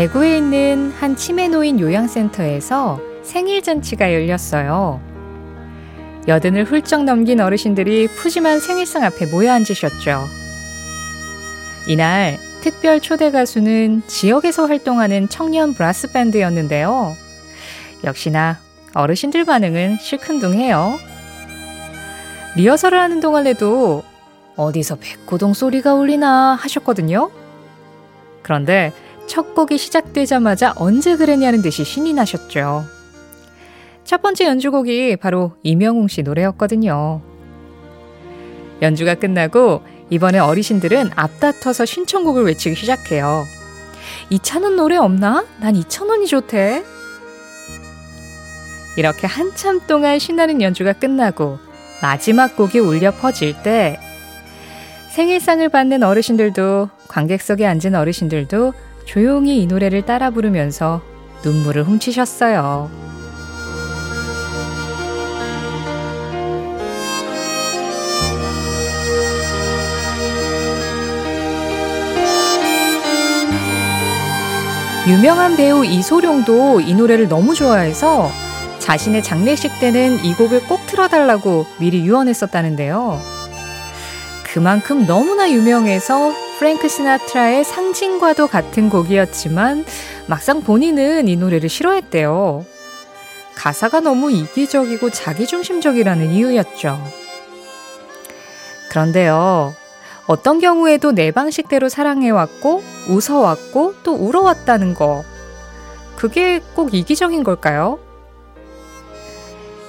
대구에 있는 한 치매 노인 요양센터에서 생일 잔치가 열렸어요. 여든을 훌쩍 넘긴 어르신들이 푸짐한 생일상 앞에 모여 앉으셨죠. 이날 특별 초대 가수는 지역에서 활동하는 청년 브라스 밴드였는데요. 역시나 어르신들 반응은 실큰둥해요. 리허설을 하는 동안에도 어디서 백고동 소리가 울리나 하셨거든요. 그런데 첫 곡이 시작되자마자 언제 그랬냐는 듯이 신이 나셨죠. 첫 번째 연주곡이 바로 이명웅 씨 노래였거든요. 연주가 끝나고 이번에 어르신들은 앞다퉈서 신청곡을 외치기 시작해요. 이찬원 노래 없나? 난 이찬원이 좋대. 이렇게 한참 동안 신나는 연주가 끝나고 마지막 곡이 울려 퍼질 때 생일상을 받는 어르신들도 관객석에 앉은 어르신들도 조용히 이 노래를 따라 부르면서 눈물을 훔치셨어요. 유명한 배우 이소룡도 이 노래를 너무 좋아해서 자신의 장례식 때는 이 곡을 꼭 틀어달라고 미리 유언했었다는데요. 그만큼 너무나 유명해서 프랭크 시나트라의 상징과도 같은 곡이었지만 막상 본인은 이 노래를 싫어했대요. 가사가 너무 이기적이고 자기중심적이라는 이유였죠. 그런데요, 어떤 경우에도 내 방식대로 사랑해왔고, 웃어왔고, 또 울어왔다는 거. 그게 꼭 이기적인 걸까요?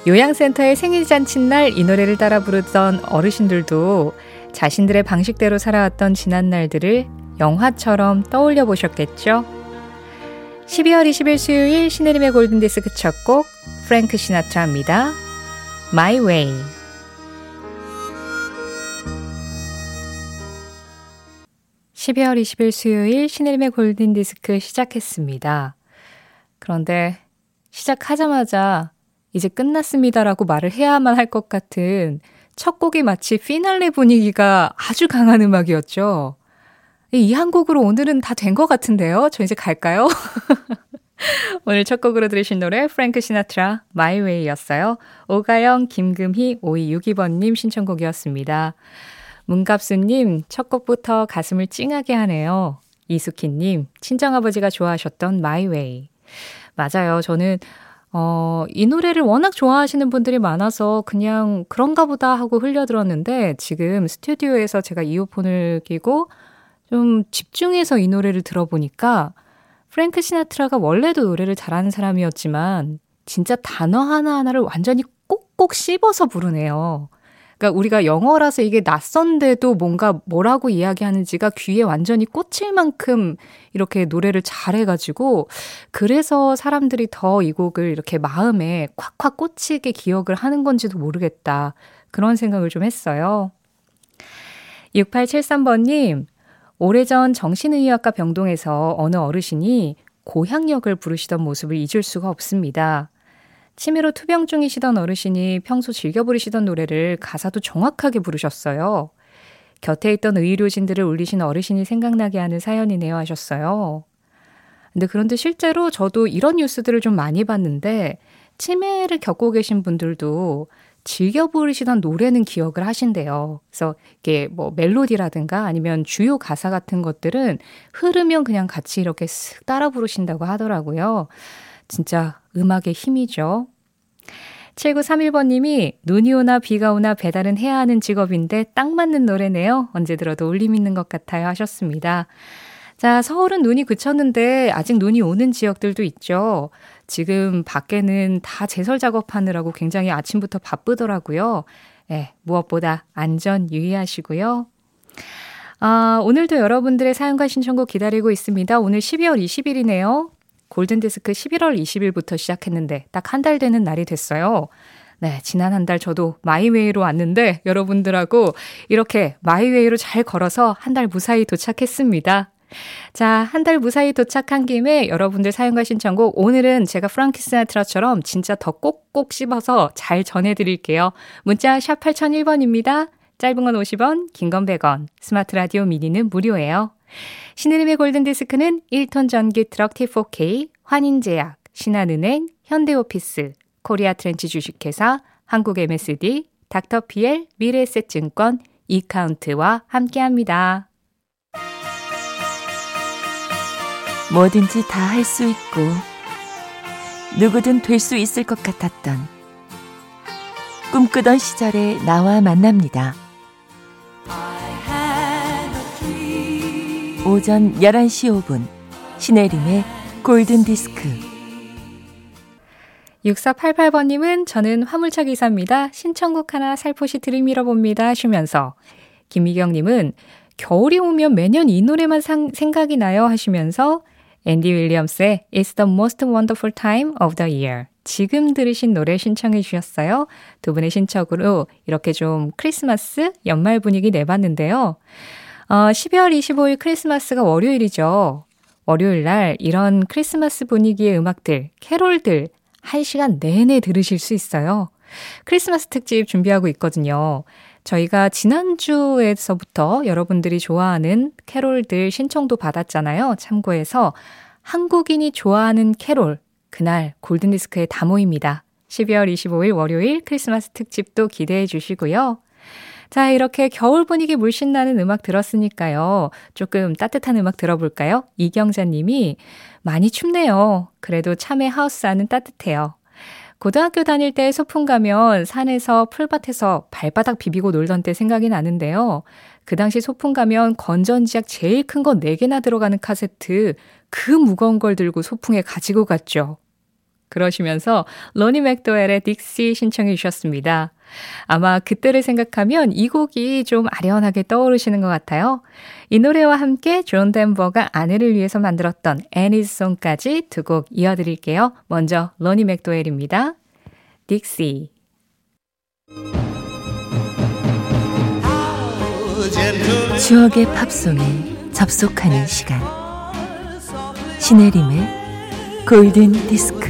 요양센터의 생일잔칫날 이 노래를 따라 부르던 어르신들도 자신들의 방식대로 살아왔던 지난 날들을 영화처럼 떠올려 보셨겠죠? 12월 20일 수요일 신혜림의 골든디스크 첫 곡 프랭크 시나트라입니다. My Way 12월 20일 수요일 신혜림의 골든디스크 시작했습니다. 그런데 시작하자마자 이제 끝났습니다라고 말을 해야만 할 것 같은 첫 곡이 마치 피날레 분위기가 아주 강한 음악이었죠. 이 한 곡으로 오늘은 다 된 것 같은데요. 저 이제 갈까요? 오늘 첫 곡으로 들으신 노래 프랭크 시나트라 My Way였어요. 오가영, 김금희, 5262번님 신청곡이었습니다. 문갑수님 첫 곡부터 가슴을 찡하게 하네요. 이수키님 친정아버지가 좋아하셨던 My Way. 맞아요. 저는 어, 이 노래를 워낙 좋아하시는 분들이 많아서 그냥 그런가 보다 하고 흘려들었는데 지금 스튜디오에서 제가 이어폰을 끼고 좀 집중해서 이 노래를 들어보니까 프랭크 시나트라가 원래도 노래를 잘하는 사람이었지만 진짜 단어 하나하나를 완전히 꼭꼭 씹어서 부르네요. 그러니까 우리가 영어라서 이게 낯선데도 뭔가 뭐라고 이야기하는지가 귀에 완전히 꽂힐 만큼 이렇게 노래를 잘해가지고 그래서 사람들이 더 이 곡을 이렇게 마음에 콱콱 꽂히게 기억을 하는 건지도 모르겠다. 그런 생각을 좀 했어요. 6873번님, 오래전 정신의학과 병동에서 어느 어르신이 고향역을 부르시던 모습을 잊을 수가 없습니다. 치매로 투병 중이시던 어르신이 평소 즐겨 부르시던 노래를 가사도 정확하게 부르셨어요. 곁에 있던 의료진들을 울리신 어르신이 생각나게 하는 사연이네요 하셨어요. 근데 그런데 실제로 저도 이런 뉴스들을 좀 많이 봤는데 치매를 겪고 계신 분들도 즐겨 부르시던 노래는 기억을 하신대요. 그래서 이게 뭐 멜로디라든가 아니면 주요 가사 같은 것들은 흐르면 그냥 같이 이렇게 쓱 따라 부르신다고 하더라고요. 진짜 음악의 힘이죠. 7931번님이 눈이 오나 비가 오나 배달은 해야 하는 직업인데 딱 맞는 노래네요. 언제 들어도 울림 있는 것 같아요 하셨습니다. 자, 서울은 눈이 그쳤는데 아직 눈이 오는 지역들도 있죠. 지금 밖에는 다 제설 작업하느라고 굉장히 아침부터 바쁘더라고요. 예, 무엇보다 안전 유의하시고요. 아, 오늘도 여러분들의 사연과 신청곡 기다리고 있습니다. 오늘 12월 20일이네요. 골든디스크 11월 20일부터 시작했는데 딱 한 달 되는 날이 됐어요. 네, 지난 한 달 저도 마이웨이로 왔는데 여러분들하고 이렇게 My Way로 잘 걸어서 한 달 무사히 도착했습니다. 자, 한 달 무사히 도착한 김에 여러분들 사연과 신청곡 오늘은 제가 프랭크 시나트라처럼 진짜 더 꼭꼭 씹어서 잘 전해드릴게요. 문자 샵 8001번입니다. 짧은 건 50원, 긴 건 100원, 스마트 라디오 미니는 무료예요. 신혜림의 골든디스크는 1톤 전기 트럭 T4K, 환인제약, 신한은행, 현대오피스, 코리아 트렌치 주식회사, 한국 MSD, 닥터피엘, 미래에셋증권, 이카운트와 함께합니다. 뭐든지 다 할 수 있고 누구든 될 수 있을 것 같았던 꿈꾸던 시절에 나와 만납니다. 오전 11시 5분 신혜림의 골든 디스크 6488번님은 저는 화물차 기사입니다. 신청곡 하나 살포시 들이밀어 봅니다 하시면서 김미경님은 겨울이 오면 매년 이 노래만 상, 생각이 나요 하시면서 앤디 윌리엄스의 It's the most wonderful time of the year. 지금 들으신 노래 신청해 주셨어요. 두 분의 신청으로 이렇게 좀 크리스마스 연말 분위기 내봤는데요. 어, 12월 25일 크리스마스가 월요일이죠. 월요일 날 이런 크리스마스 분위기의 음악들, 캐롤들 1시간 내내 들으실 수 있어요. 크리스마스 특집 준비하고 있거든요. 저희가 지난주에서부터 여러분들이 좋아하는 캐롤들 신청도 받았잖아요. 참고해서 한국인이 좋아하는 캐롤, 그날 골든디스크에 다 모입니다. 12월 25일 월요일 크리스마스 특집도 기대해 주시고요. 자, 이렇게 겨울 분위기 물씬 나는 음악 들었으니까요. 조금 따뜻한 음악 들어볼까요? 이경자 님이 많이 춥네요. 그래도 참외 하우스 안은 따뜻해요. 고등학교 다닐 때 소풍 가면 산에서 풀밭에서 발바닥 비비고 놀던 때 생각이 나는데요. 그 당시 소풍 가면 건전지약 제일 큰 거 4개나 들어가는 카세트, 그 무거운 걸 들고 소풍에 가지고 갔죠. 그러시면서 로니 맥도웰의 Dixie 신청해 주셨습니다. 아마 그때를 생각하면 이 곡이 좀 아련하게 떠오르시는 것 같아요. 이 노래와 함께 존 덴버가 아내를 위해서 만들었던 Annie's Song까지 두 곡 이어드릴게요. 먼저 로니 맥도웰입니다. 딕시 추억의 팝송에 접속하는 시간 신혜림의 골든 디스크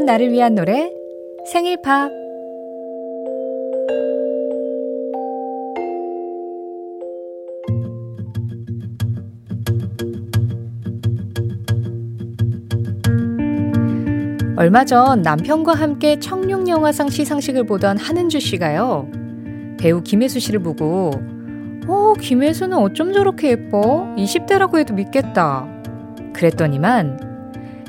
보면 나를 위한 노래 생일 팝 얼마 전 남편과 함께 청룡 영화상 시상식을 보던 한은주 씨가요. 배우 김혜수 씨를 보고 어, 김혜수는 어쩜 저렇게 예뻐? 20대라고 해도 믿겠다. 그랬더니만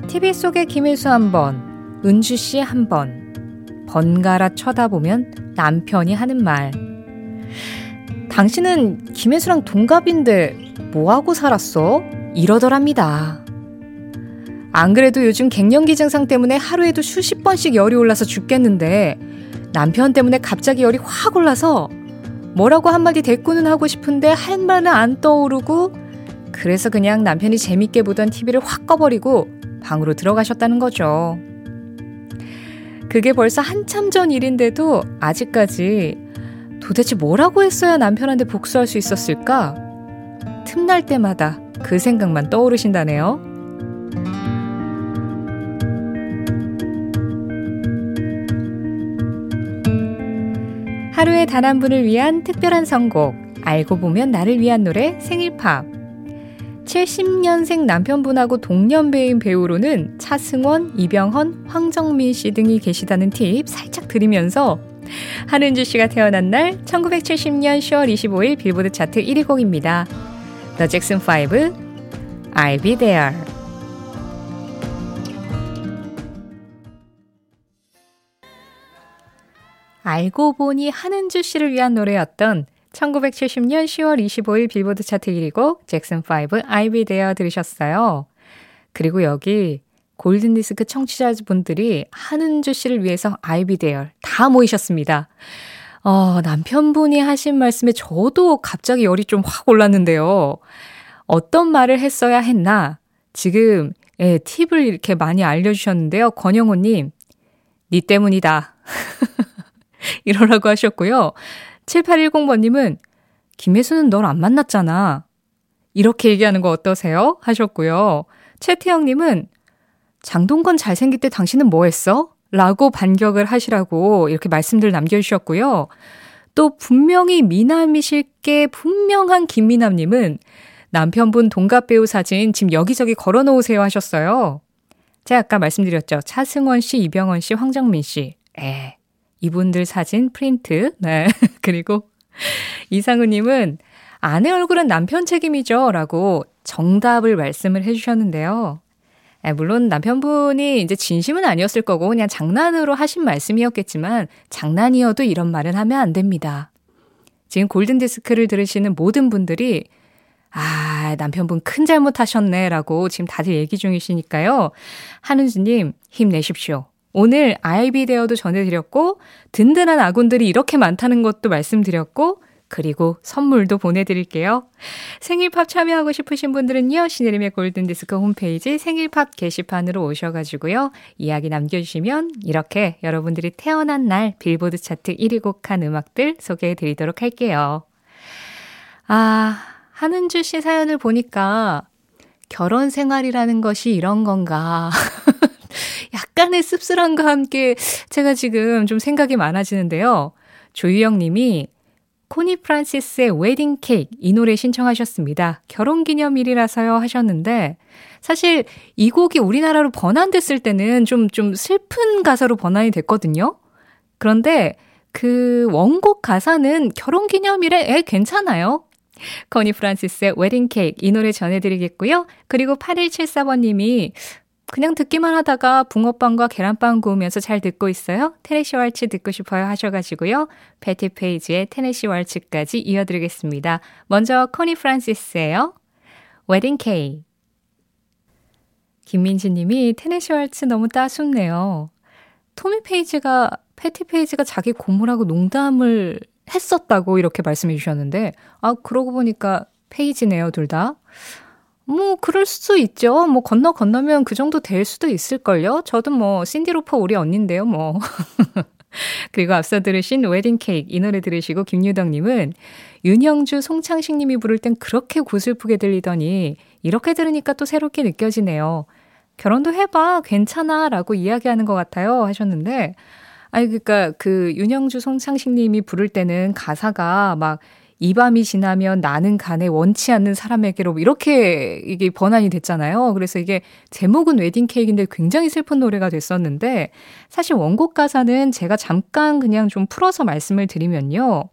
TV 속의 김혜수 한 번, 은주 씨 한 번, 번갈아 쳐다보면 남편이 하는 말. 당신은 김혜수랑 동갑인데 뭐하고 살았어? 이러더랍니다. 안 그래도 요즘 갱년기 증상 때문에 하루에도 수십 번씩 열이 올라서 죽겠는데 남편 때문에 갑자기 열이 확 올라서 뭐라고 한마디 대꾸는 하고 싶은데 할 말은 안 떠오르고 그래서 그냥 남편이 재밌게 보던 TV를 확 꺼버리고 방으로 들어가셨다는 거죠. 그게 벌써 한참 전 일인데도 아직까지 도대체 뭐라고 했어야 남편한테 복수할 수 있었을까? 틈날 때마다 그 생각만 떠오르신다네요. 하루에 단 한 분을 위한 특별한 선곡, 알고 보면 나를 위한 노래 생일팝. 70년생 남편분하고 동년배인 배우로는 차승원, 이병헌, 황정민 씨 등이 계시다는 팁 살짝 드리면서 한은주 씨가 태어난 날 1970년 10월 25일 빌보드 차트 1위 곡입니다. The Jackson 5, I'll Be There. 알고 보니 한은주 씨를 위한 노래였던 1970년 10월 25일 빌보드 차트 1위 곡 잭슨 5 I Be There 들으셨어요. 그리고 여기 골든디스크 청취자분들이 한은주 씨를 위해서 Be There 다 모이셨습니다. 어, 남편분이 하신 말씀에 저도 갑자기 열이 좀 확 올랐는데요. 어떤 말을 했어야 했나? 지금 예, 팁을 이렇게 많이 알려주셨는데요. 권영호님, 니 때문이다. 이러라고 하셨고요. 7810번님은 김혜수는 널 안 만났잖아. 이렇게 얘기하는 거 어떠세요? 하셨고요. 최태영님은 장동건 잘생길 때 당신은 뭐 했어? 라고 반격을 하시라고 이렇게 말씀들 남겨주셨고요. 또 분명히 미남이실 게 분명한 김미남님은 남편분 동갑 배우 사진 지금 여기저기 걸어 놓으세요 하셨어요. 제가 아까 말씀드렸죠. 차승원 씨, 이병헌 씨, 황정민 씨. 에, 이분들 사진 프린트. 네. 그리고 이상우님은 아내 얼굴은 남편 책임이죠. 라고 정답을 말씀을 해주셨는데요. 물론 남편분이 이제 진심은 아니었을 거고 그냥 장난으로 하신 말씀이었겠지만 장난이어도 이런 말은 하면 안 됩니다. 지금 골든디스크를 들으시는 모든 분들이 아, 남편분 큰 잘못하셨네 라고 지금 다들 얘기 중이시니까요. 한은주님, 힘내십시오. 오늘 아이비 데어도 전해드렸고, 든든한 아군들이 이렇게 많다는 것도 말씀드렸고, 그리고 선물도 보내드릴게요. 생일팝 참여하고 싶으신 분들은요, 신혜림의 골든디스크 홈페이지 생일팝 게시판으로 오셔가지고요, 이야기 남겨주시면 이렇게 여러분들이 태어난 날 빌보드 차트 1위 곡한 음악들 소개해드리도록 할게요. 아, 한은주 씨 사연을 보니까 결혼 생활이라는 것이 이런 건가. 약간의 씁쓸함과 함께 제가 지금 좀 생각이 많아지는데요. 조유영 님이 코니 프란시스의 웨딩 케이크 이 노래 신청하셨습니다. 결혼 기념일이라서요 하셨는데 사실 이 곡이 우리나라로 번안됐을 때는 좀좀 슬픈 가사로 번안이 됐거든요. 그런데 그 원곡 가사는 결혼 기념일 얘기잖아요. 코니 프란시스의 Wedding Cake 이 노래 전해드리겠고요. 그리고 8174번님이 그냥 듣기만 하다가 붕어빵과 계란빵 구우면서 잘 듣고 있어요. Tennessee Waltz 듣고 싶어요 하셔가지고요. 패티 페이지의 Tennessee Waltz까지 이어드리겠습니다. 먼저 코니 프란시스예요. Wedding Cake. 김민지 님이 Tennessee Waltz 너무 따숩네요. 토미 페이지가 패티 페이지가 자기 고모라고 농담을 했었다고 이렇게 말씀해 주셨는데 아 그러고 보니까 페이지네요 둘 다. 뭐, 그럴 수도 있죠. 뭐, 건너 건너면 그 정도 될 수도 있을걸요? 저도 뭐, 신디 로퍼 우리 언니인데요, 뭐. 그리고 앞서 들으신 Wedding Cake 이 노래 들으시고 김유덕님은 윤형주 송창식님이 부를 땐 그렇게 구슬프게 들리더니 이렇게 들으니까 또 새롭게 느껴지네요. 결혼도 해봐 괜찮아라고 이야기하는 것 같아요 하셨는데 아니 그러니까 그 윤영주 송창식님이 부를 때는 가사가 막 이 밤이 지나면 나는 간에 원치 않는 사람에게로 이렇게 이게 번안이 됐잖아요. 그래서 이게 제목은 웨딩 케이크인데 굉장히 슬픈 노래가 됐었는데 사실 원곡 가사는 제가 잠깐 그냥 좀 풀어서 말씀을 드리면요.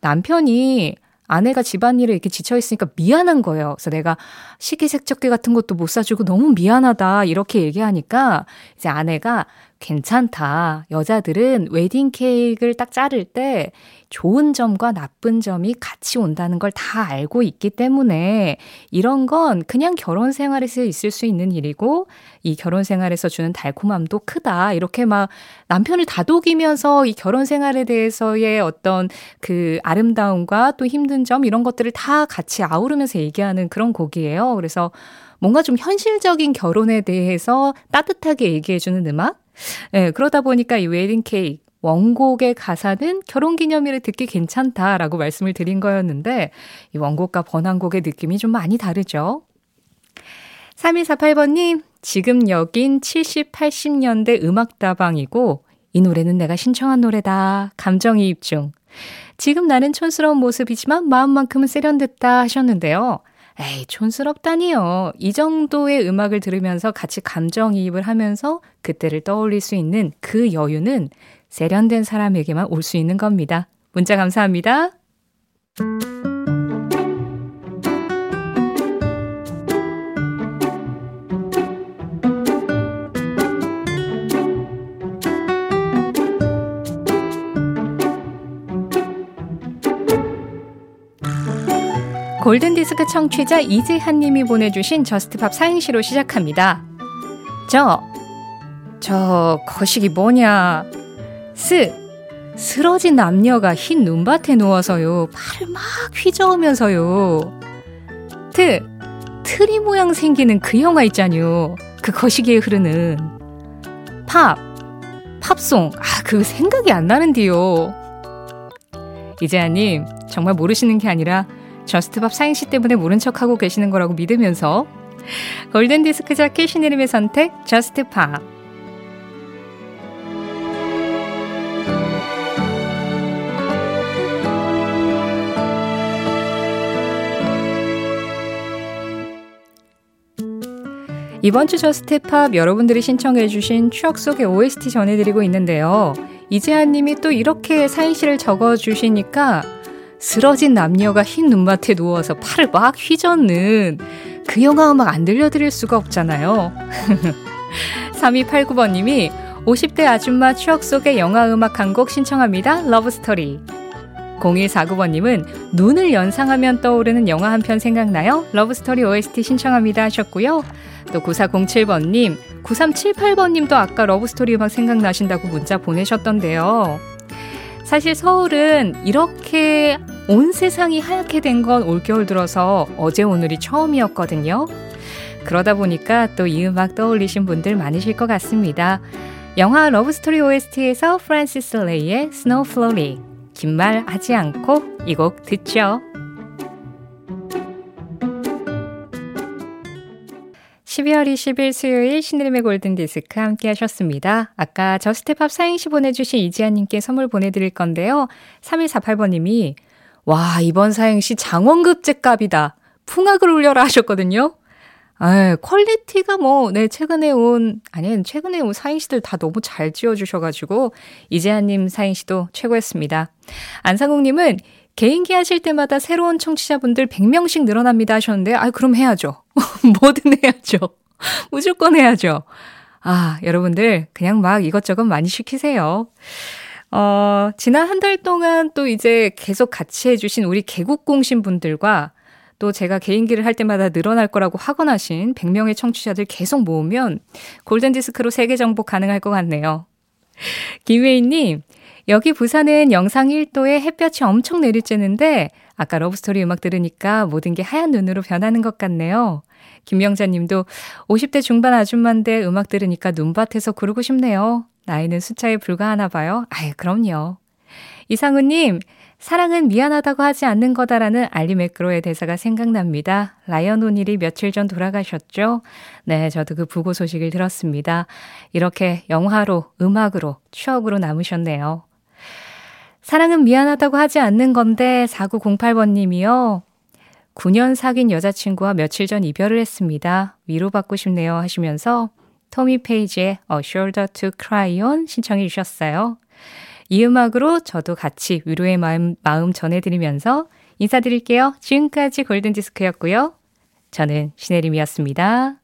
남편이 아내가 집안일에 이렇게 지쳐있으니까 미안한 거예요. 그래서 내가 식기세척기 같은 것도 못 사주고 너무 미안하다. 이렇게 얘기하니까 이제 아내가 괜찮다. 여자들은 웨딩 케이크를 딱 자를 때 좋은 점과 나쁜 점이 같이 온다는 걸 다 알고 있기 때문에 이런 건 그냥 결혼 생활에서 있을 수 있는 일이고 이 결혼 생활에서 주는 달콤함도 크다. 이렇게 막 남편을 다독이면서 이 결혼 생활에 대해서의 어떤 그 아름다움과 또 힘든 점 이런 것들을 다 같이 아우르면서 얘기하는 그런 곡이에요. 그래서 뭔가 좀 현실적인 결혼에 대해서 따뜻하게 얘기해주는 음악? 네, 그러다 보니까 이 웨딩 케이크 원곡의 가사는 결혼 기념일에 듣기 괜찮다라고 말씀을 드린 거였는데 이 원곡과 번안곡의 느낌이 좀 많이 다르죠. 3248번님, 지금 여긴 70, 80년대 음악다방이고 이 노래는 내가 신청한 노래다. 감정이입 중. 지금 나는 촌스러운 모습이지만 마음만큼은 세련됐다 하셨는데요. 에이, 촌스럽다니요. 이 정도의 음악을 들으면서 같이 감정이입을 하면서 그때를 떠올릴 수 있는 그 여유는 세련된 사람에게만 올 수 있는 겁니다. 문자 감사합니다. 골든디스크 청취자 이지한님이 보내주신 Just Pop 사행시로 시작합니다. 저, 저 거식이 뭐냐? 스 쓰러진 남녀가 흰 눈밭에 누워서요. 팔을 막 휘저으면서요. 트 트리 모양 생기는 그 영화 있잖요. 그 거시기에 흐르는. 팝 팝송. 아 그 생각이 안 나는디요. 이재아님 정말 모르시는 게 아니라 Just Pop 사행시 때문에 모른 척하고 계시는 거라고 믿으면서 골든디스크 자켓 신혜림의 선택 Just Pop 이번 주 Just Pop 여러분들이 신청해주신 추억 속의 OST 전해드리고 있는데요. 이재한 님이 또 이렇게 사행시를 적어주시니까 쓰러진 남녀가 흰 눈밭에 누워서 팔을 막 휘젓는 그 영화 음악 안 들려드릴 수가 없잖아요. 3289번님이 50대 아줌마 추억 속의 영화 음악 한 곡 신청합니다. Love Story. 0149번님은 눈을 연상하면 떠오르는 영화 한 편 생각나요? Love Story OST 신청합니다 하셨고요. 또 9407번님, 9378번님도 아까 Love Story 음악 생각나신다고 문자 보내셨던데요. 사실 서울은 이렇게 온 세상이 하얗게 된 건 올겨울 들어서 어제 오늘이 처음이었거든요. 그러다 보니까 또 이 음악 떠올리신 분들 많으실 것 같습니다. 영화 Love Story OST에서 프란시스 레이의 Snow Frolic 긴 말 하지 않고 이 곡 듣죠. 12월 20일 수요일 신혜림의 골든디스크 함께 하셨습니다. 아까 Just Pop 사행시 보내주신 이지아님께 선물 보내드릴 건데요. 3148번님이 와 이번 사행시 장원급제 감이다. 풍악을 울려라 하셨거든요. 아, quality가 뭐, 네, 최근에 온, 아니, 최근에 온 사행시들 다 너무 잘 지어주셔가지고, 이재한님 사행시도 최고였습니다. 안상국님은 개인기 하실 때마다 새로운 청취자분들 100명씩 늘어납니다 하셨는데, 아, 그럼 해야죠. 뭐든 해야죠. 무조건 해야죠. 아, 여러분들, 그냥 막 이것저것 많이 시키세요. 어, 지난 한 달 동안 또 이제 계속 같이 해주신 우리 개국공신 분들과 또 제가 개인기를 할 때마다 늘어날 거라고 확언하신 100명의 청취자들 계속 모으면 골든디스크로 세계 정복 가능할 것 같네요. 김혜인님, 여기 부산은 영상 1도에 햇볕이 엄청 내리쬐는데 아까 러브스토리 음악 들으니까 모든 게 하얀 눈으로 변하는 것 같네요. 김명자 님도 50대 중반 아줌마인데 음악 들으니까 눈밭에서 구르고 싶네요. 나이는 숫자에 불과하나 봐요. 아유, 그럼요. 이상우 님, 사랑은 미안하다고 하지 않는 거다라는 알리 맥그로의 대사가 생각납니다. 라이언 오닐이 며칠 전 돌아가셨죠? 네, 저도 그 부고 소식을 들었습니다. 이렇게 영화로, 음악으로, 추억으로 남으셨네요. 사랑은 미안하다고 하지 않는 건데 4908번님이요. 9년 사귄 여자친구와 며칠 전 이별을 했습니다. 위로받고 싶네요 하시면서 토미 페이지의 A Shoulder to Cry On 신청해 주셨어요. 이 음악으로 저도 같이 위로의 마음, 마음 전해드리면서 인사드릴게요. 지금까지 골든디스크였고요. 저는 신혜림이었습니다.